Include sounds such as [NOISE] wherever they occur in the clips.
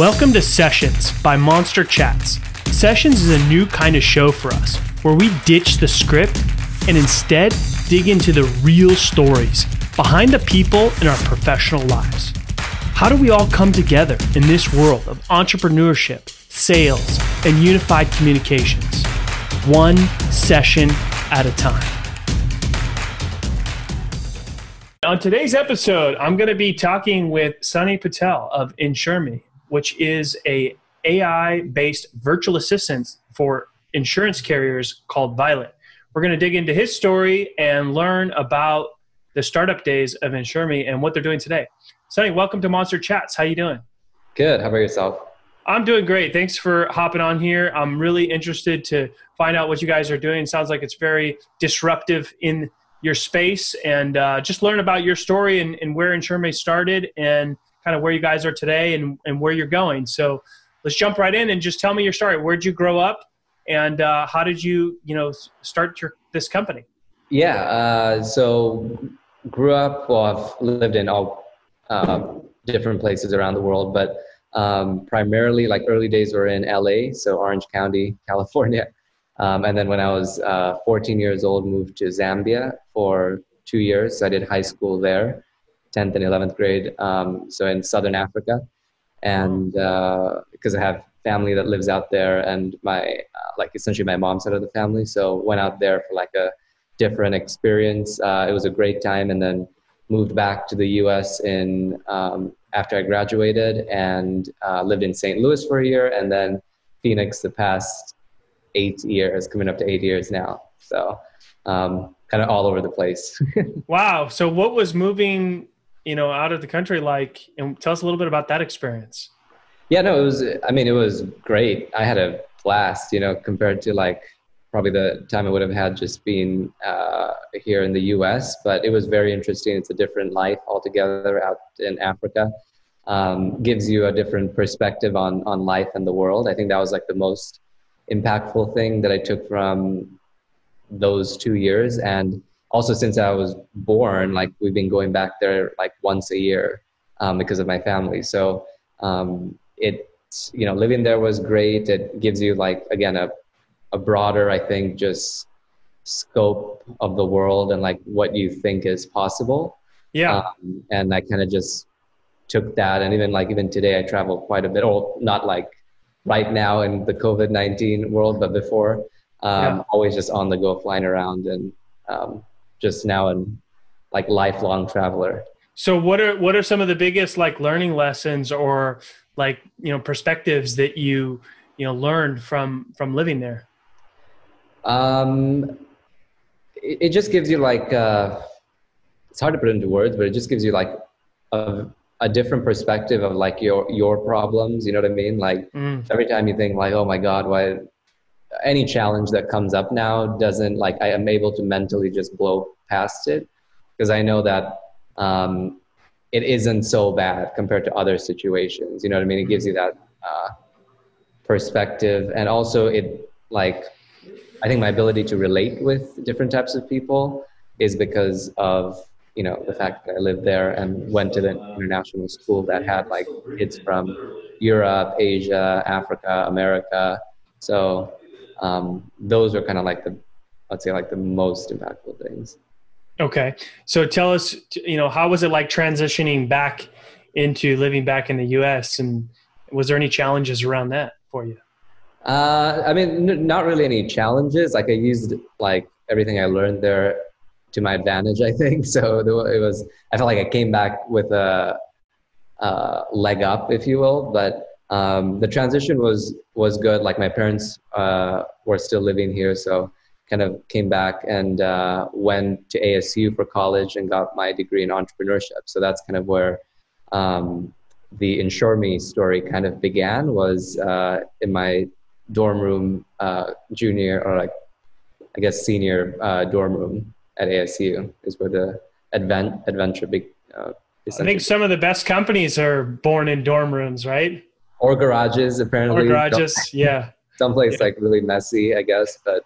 Welcome to Sessions by Monster Chats. Sessions is a new kind of show for us where we ditch the script and instead dig into the real stories behind the people in our professional lives. How do we all come together in this world of entrepreneurship, sales, and unified communications? One session at a time. On today's episode, I'm going to be talking with Sunny Patel of Insurmi, which is a AI-based virtual assistant for insurance carriers called Violet. We're going to dig into his story and learn about the startup days of Insurmi and what they're doing today. Sunny, welcome to Monster Chats. How are you doing? Good. How about yourself? I'm doing great. Thanks for hopping on here. I'm really interested to find out what you guys are doing. Sounds like it's very disruptive in your space and uh, just learn about your story and, and where Insurmi started and kind of where you guys are today and, and where you're going. So let's jump right in and just tell me your story. Where'd you grow up and uh, how did you, you know, start your, this company? Yeah. Uh, so grew up, well, I've lived in all uh, different places around the world, but um, primarily like early days were in LA, so Orange County, [LAUGHS] California. Um, and then when I was uh, 14 years old, moved to Zambia for two years. So I did high school there, 10th and 11th grade. Um, so in Southern Africa, and because uh, I have family that lives out there, and my uh, like essentially my mom's side of the family. So went out there for like a different experience. Uh, it was a great time, and then moved back to the U.S. in um, after I graduated and uh, lived in St. Louis for a year, and then Phoenix the past eight years, coming up to eight years now. So um, kind of all over the place. [LAUGHS] wow. So what was moving, you know, out of the country like? And tell us a little bit about that experience. Yeah, no, it was. I mean, it was great. I had a blast, you know, compared to like probably the time I would have had just being uh, here in the U.S. But it was very interesting. It's a different life altogether out in Africa. Um, gives you a different perspective on on life and the world. I think that was like the most impactful thing that I took from those two years. And also, since I was born, like we've been going back there like once a year um, because of my family. So um, it, you know, living there was great. It gives you like again a a broader, I think, just scope of the world and like what you think is possible. Yeah. Um, and I kind of just took that, and even like even today, I travel quite a bit. Or not like right now in the COVID nineteen world, but before, um, yeah. always just on the go, flying around, and um, just now and like lifelong traveler. So what are what are some of the biggest like learning lessons or like you know perspectives that you you know learned from from living there? Um, it, it just gives you like uh, it's hard to put into words, but it just gives you like a a different perspective of like your your problems you know what i mean like mm. every time you think like oh my god why any challenge that comes up now doesn't like i am able to mentally just blow past it because i know that um, it isn't so bad compared to other situations you know what i mean it gives you that uh, perspective and also it like i think my ability to relate with different types of people is because of you know the fact that I lived there and went to the international school that had like kids from Europe, Asia, Africa, America. So um, those are kind of like the I'd say like the most impactful things. Okay, so tell us, you know, how was it like transitioning back into living back in the U.S. and was there any challenges around that for you? Uh, I mean, n- not really any challenges. Like I used like everything I learned there to my advantage, I think. [LAUGHS] So it was, I felt like I came back with a, a leg up, if you will. But um, the transition was was good. Like my parents uh, were still living here, so kind of came back and uh, went to ASU for college and got my degree in entrepreneurship. So that's kind of where um, the Insurmi story kind of began. Was uh, in my dorm room, uh, junior or like I guess senior uh, dorm room at ASU is where the advent adventure big. Uh, I think some of the best companies are born in dorm rooms, right? Or garages, apparently. Or garages, [LAUGHS] some, yeah. Someplace yeah. like really messy, I guess. But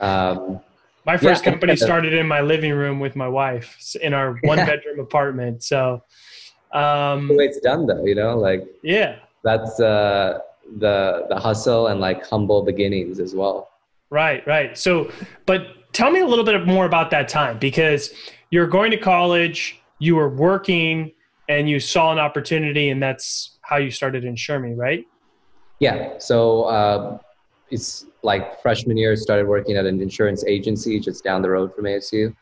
um, my first yeah, company started in my living room with my wife in our [LAUGHS] one bedroom apartment. So um, the way it's done, though, you know, like yeah, that's uh, the the hustle and like humble beginnings as well. Right, right. So, but tell me a little bit more about that time because you're going to college, you were working, and you saw an opportunity, and that's how you started Insurmi, right? Yeah. So uh, it's like freshman year, started working at an insurance agency just down the road from ASU.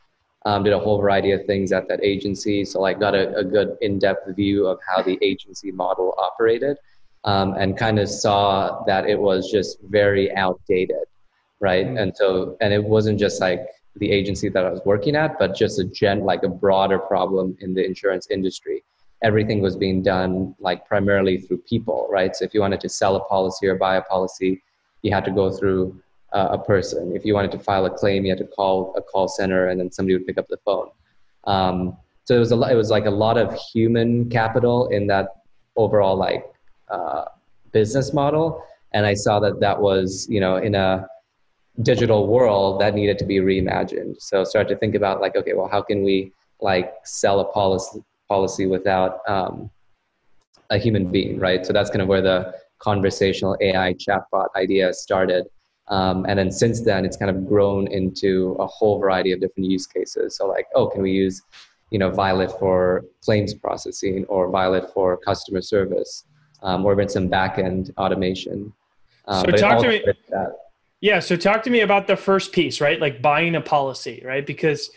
Um, did a whole variety of things at that agency. So like got a, a good in-depth view of how the agency model operated um, and kind of saw that it was just very outdated, right? Mm-hmm. And so, and it wasn't just like the agency that I was working at, but just a gen, like a broader problem in the insurance industry. Everything was being done like primarily through people, right? So if you wanted to sell a policy or buy a policy, you had to go through uh, a person. If you wanted to file a claim, you had to call a call center, and then somebody would pick up the phone. Um, so it was a it was like a lot of human capital in that overall like uh, business model, and I saw that that was you know in a digital world that needed to be reimagined. So I started to think about like, okay, well, how can we like sell a policy policy without um, a human being, right? So that's kind of where the conversational AI chatbot idea started. Um, and then since then, it's kind of grown into a whole variety of different use cases. So like, oh, can we use, you know, Violet for claims processing or Violet for customer service, um, or even some backend automation. Um, so talk to me. Yeah. So talk to me about the first piece, right? Like buying a policy, right? Because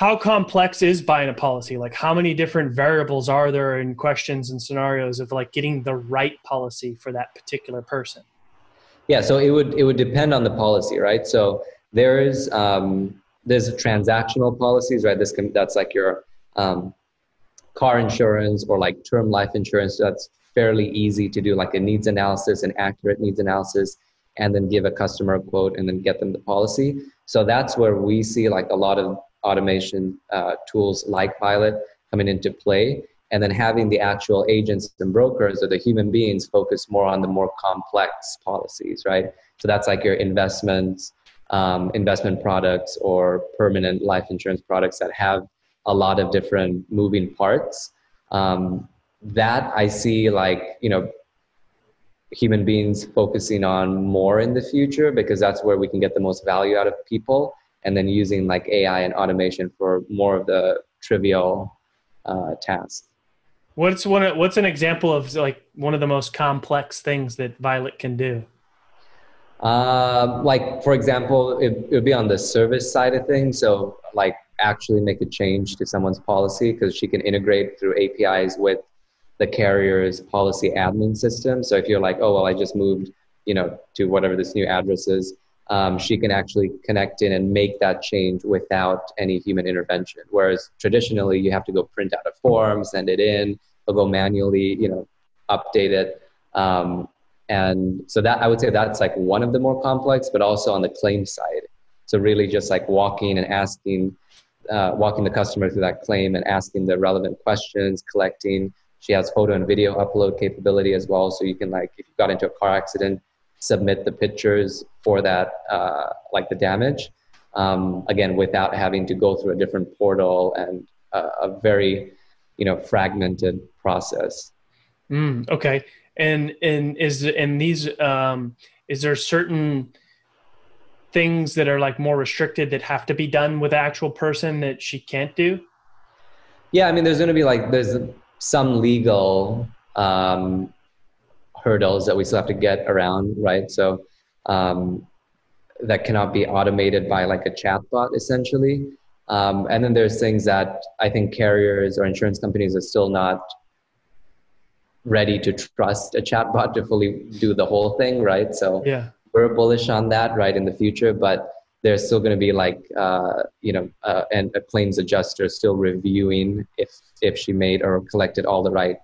how complex is buying a policy? Like how many different variables are there in questions and scenarios of like getting the right policy for that particular person? Yeah, so it would it would depend on the policy, right? So there is um, there's transactional policies, right? This can that's like your um, car insurance or like term life insurance. That's fairly easy to do, like a needs analysis, an accurate needs analysis, and then give a customer a quote and then get them the policy. So that's where we see like a lot of automation uh, tools like Violet coming into play. And then having the actual agents and brokers or the human beings focus more on the more complex policies right? So that's like your investments um, investment products or permanent life insurance products that have a lot of different moving parts. Um, that i see like you know human beings focusing on more in the future because that's where we can get the most value out of people and then using like ai and automation for more of the trivial uh, tasks What's one? What's an example of like one of the most complex things that Violet can do? Um, like for example, it, it would be on the service side of things. So like actually make a change to someone's policy because she can integrate through APIs with the carrier's policy admin system. So if you're like, oh well, I just moved, you know, to whatever this new address is, um, she can actually connect in and make that change without any human intervention. Whereas traditionally, you have to go print out a form, send it in, go manually, you know, update it. Um, and so that I would say that's like one of the more complex, but also on the claim side. So really, just like walking and asking, uh, walking the customer through that claim and asking the relevant questions, collecting. She has photo and video upload capability as well, so you can like if you got into a car accident submit the pictures for that, uh, like the damage. Um, again, without having to go through a different portal and uh, a very, you know, fragmented process. Mm, okay, and and is and these um, is there certain things that are like more restricted that have to be done with the actual person that she can't do? Yeah, I mean, there's going to be like there's some legal um, hurdles that we still have to get around, right? So um, that cannot be automated by like a chatbot, essentially. Um, and then there's things that I think carriers or insurance companies are still not ready to trust a chatbot to fully do the whole thing, right? So yeah. we're bullish on that, right, in the future, but there's still going to be like uh, you know uh, and a claims adjuster still reviewing if if she made or collected all the right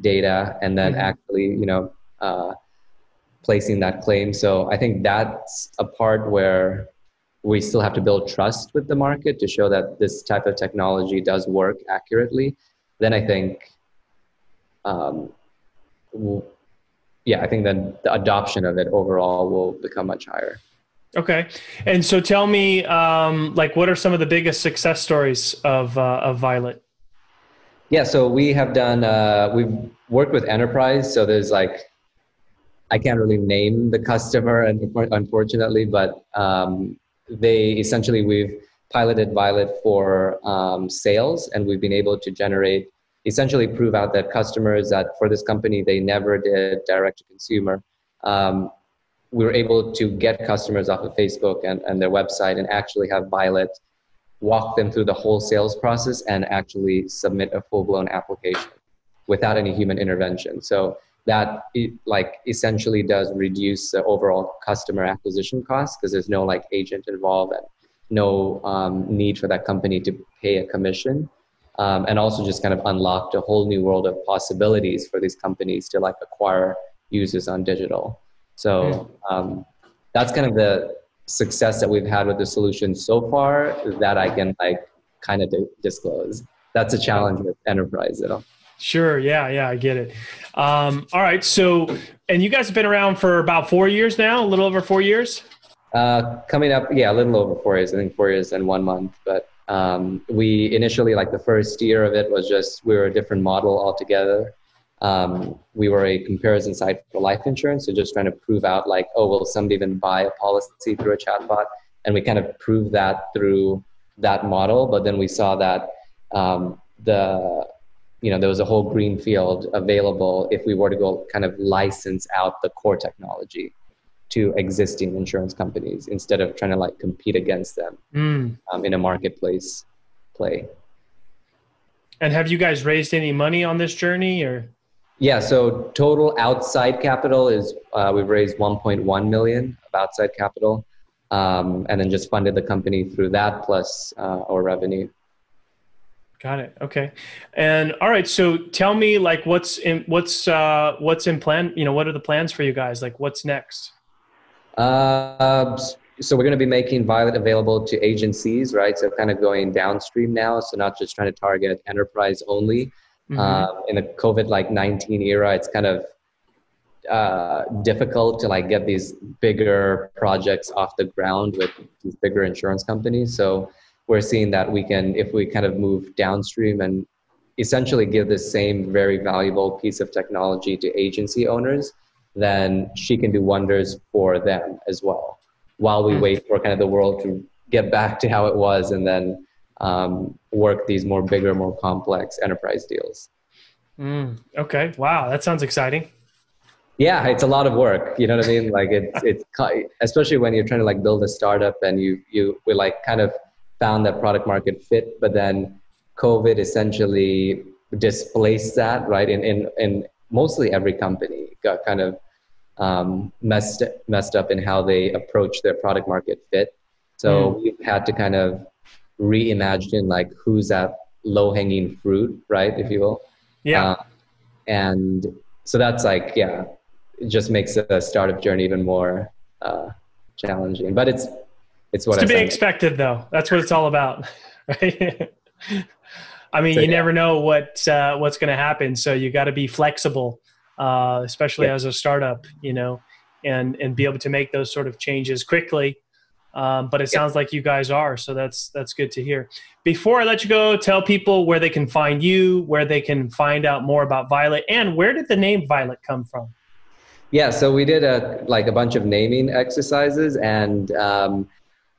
data and then mm-hmm. actually you know uh, placing that claim. So I think that's a part where we still have to build trust with the market to show that this type of technology does work accurately. Then I think, um, yeah, I think that the adoption of it overall will become much higher. Okay, and so tell me, um, like, what are some of the biggest success stories of uh, of Violet? Yeah, so we have done. Uh, we've worked with enterprise. So there's like, I can't really name the customer, unfortunately, but um, they essentially we've piloted Violet for um, sales, and we've been able to generate essentially prove out that customers that for this company they never did direct to consumer. Um, we were able to get customers off of Facebook and, and their website and actually have Violet walk them through the whole sales process and actually submit a full-blown application without any human intervention. So that it, like essentially does reduce the overall customer acquisition cost because there's no like agent involved and no um, need for that company to pay a commission. Um, and also just kind of unlocked a whole new world of possibilities for these companies to like acquire users on digital. So hmm. um, that's kind of the success that we've had with the solution so far that I can like kind of di- disclose. That's a challenge with enterprise, know. Sure. Yeah. Yeah. I get it. Um, all right. So, and you guys have been around for about four years now, a little over four years. Uh, coming up, yeah, a little over four years. I think four years and one month. But um, we initially, like the first year of it, was just we were a different model altogether. Um, we were a comparison site for life insurance, so just trying to prove out, like, oh, will somebody even buy a policy through a chatbot? And we kind of proved that through that model. But then we saw that um, the you know there was a whole green field available if we were to go kind of license out the core technology to existing insurance companies instead of trying to like compete against them mm. um, in a marketplace play. And have you guys raised any money on this journey or? Yeah so total outside capital is uh, we've raised 1.1 million of outside capital um, and then just funded the company through that plus uh, our revenue Got it. Okay. And all right. So tell me, like, what's in what's uh, what's in plan? You know, what are the plans for you guys? Like, what's next? Uh, so we're going to be making Violet available to agencies, right? So kind of going downstream now. So not just trying to target enterprise only. Mm-hmm. Uh, in the COVID like 19 era, it's kind of uh, difficult to like get these bigger projects off the ground with these bigger insurance companies. So we're seeing that we can, if we kind of move downstream and essentially give the same very valuable piece of technology to agency owners, then she can do wonders for them as well while we hmm. wait for kind of the world to get back to how it was and then um, work these more bigger, more complex enterprise deals. Mm, okay. Wow. That sounds exciting. Yeah, it's a lot of work. You know what I mean? Like it's, it's, [LAUGHS] especially when you're trying to like build a startup and you, you, we like kind of found that product market fit, but then COVID essentially displaced that, right? In, in, in mostly every company got kind of um, messed, messed up in how they approach their product market fit. So mm. we've had to kind of reimagine like who's that low hanging fruit, right? If you will. Yeah. Uh, and so that's like, yeah, it just makes the startup journey even more uh, challenging, but it's it's what it's to be expected, though. That's what it's all about, right? [LAUGHS] I mean, so, you yeah. never know what uh, what's going to happen, so you got to be flexible, uh, especially yeah. as a startup, you know, and and be able to make those sort of changes quickly. Um, but it yeah. sounds like you guys are, so that's that's good to hear. Before I let you go, tell people where they can find you, where they can find out more about Violet, and where did the name Violet come from? Yeah, so we did a like a bunch of naming exercises, and um,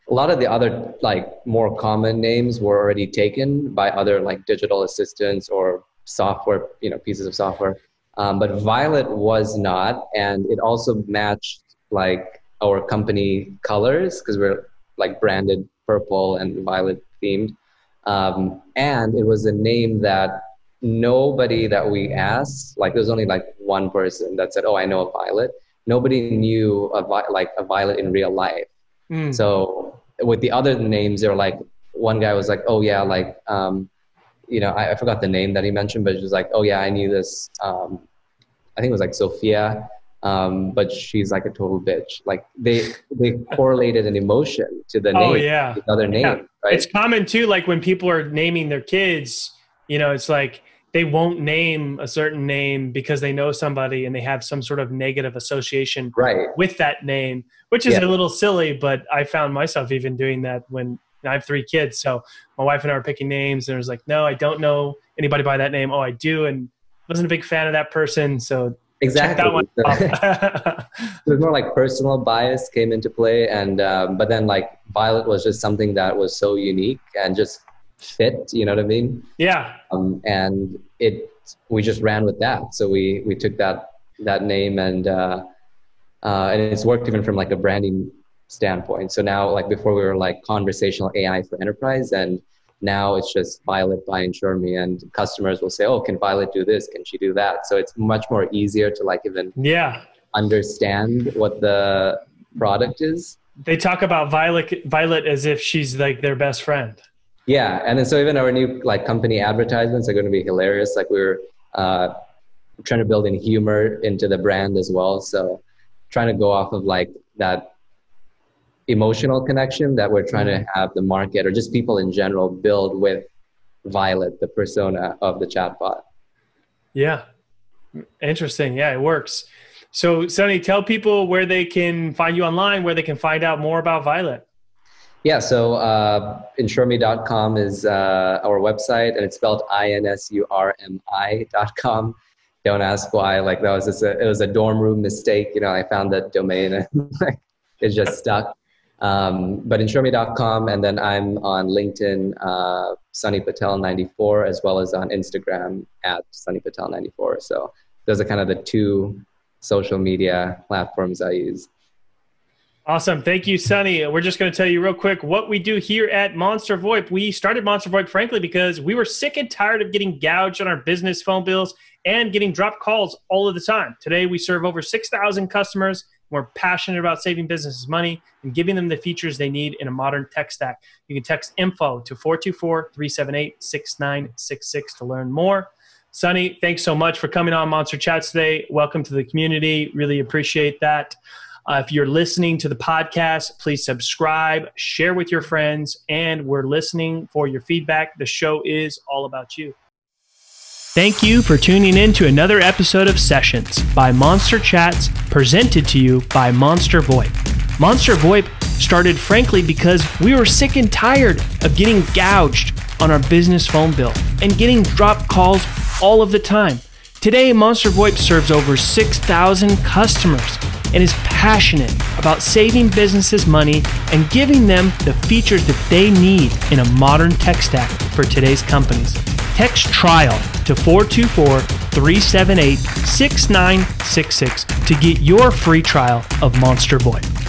a lot of the other like more common names were already taken by other like digital assistants or software you know pieces of software. Um, but violet was not and it also matched like our company colors because we're like branded purple and violet themed. Um, and it was a name that nobody that we asked like there was only like one person that said oh i know a violet. Nobody knew a vi- like a violet in real life. Mm. So with the other names, they're like one guy was like, oh yeah, like um, you know, I, I, forgot the name that he mentioned, but it was like, oh yeah, I knew this. Um, I think it was like Sophia, um, but she's like a total bitch. Like they they correlated an emotion to the oh, name, yeah, the other name. Yeah. Right? It's common too. Like when people are naming their kids, you know, it's like they won't name a certain name because they know somebody and they have some sort of negative association right. with that name, which is yeah. a little silly. But I found myself even doing that when I have three kids, so my wife and I were picking names, and it was like, no, I don't know anybody by that name. Oh, I do, and wasn't a big fan of that person, so exactly. [LAUGHS] was more like personal bias came into play, and um, but then like Violet was just something that was so unique and just fit. You know what I mean? Yeah. Um, and it we just ran with that. So we we took that that name and uh, uh, and it's worked even from like a branding standpoint. So now like before we were like conversational AI for enterprise and now it's just Violet by Insurmi and customers will say, oh, can Violet do this? Can she do that? So it's much more easier to like even yeah understand what the product is. They talk about Violet Violet as if she's like their best friend. Yeah, and then so even our new like company advertisements are going to be hilarious. Like we're uh, trying to build in humor into the brand as well. So trying to go off of like that emotional connection that we're trying to mm-hmm. have the market or just people in general build with Violet, the persona of the chatbot. Yeah. Interesting. Yeah, it works. So, Sunny, tell people where they can find you online, where they can find out more about Violet. Yeah, so uh, insurmi.com is uh, our website, and it's spelled I-N-S-U-R-M-I.com. Don't ask why. Like that was just a, it was a dorm room mistake. You know, I found that domain and [LAUGHS] it just stuck. Um, but insurmi.com, and then I'm on LinkedIn, uh, Sunny Patel 94, as well as on Instagram at Sunny Patel 94. So those are kind of the two social media platforms I use. Awesome. Thank you, Sunny. We're just going to tell you real quick what we do here at Monster VoIP. We started Monster VoIP, frankly, because we were sick and tired of getting gouged on our business phone bills and getting dropped calls all of the time. Today, we serve over 6,000 customers we're passionate about saving businesses money and giving them the features they need in a modern tech stack. You can text info to 424 378 6966 to learn more. Sunny, thanks so much for coming on Monster Chats today. Welcome to the community. Really appreciate that. Uh, if you're listening to the podcast, please subscribe, share with your friends, and we're listening for your feedback. The show is all about you. Thank you for tuning in to another episode of Sessions by Monster Chats, presented to you by Monster VoIP. Monster VoIP started frankly because we were sick and tired of getting gouged on our business phone bill and getting dropped calls all of the time. Today, Monster VoIP serves over 6,000 customers and is passionate about saving businesses money and giving them the features that they need in a modern tech stack for today's companies. Text trial to 424 378 6966 to get your free trial of Monster VoIP.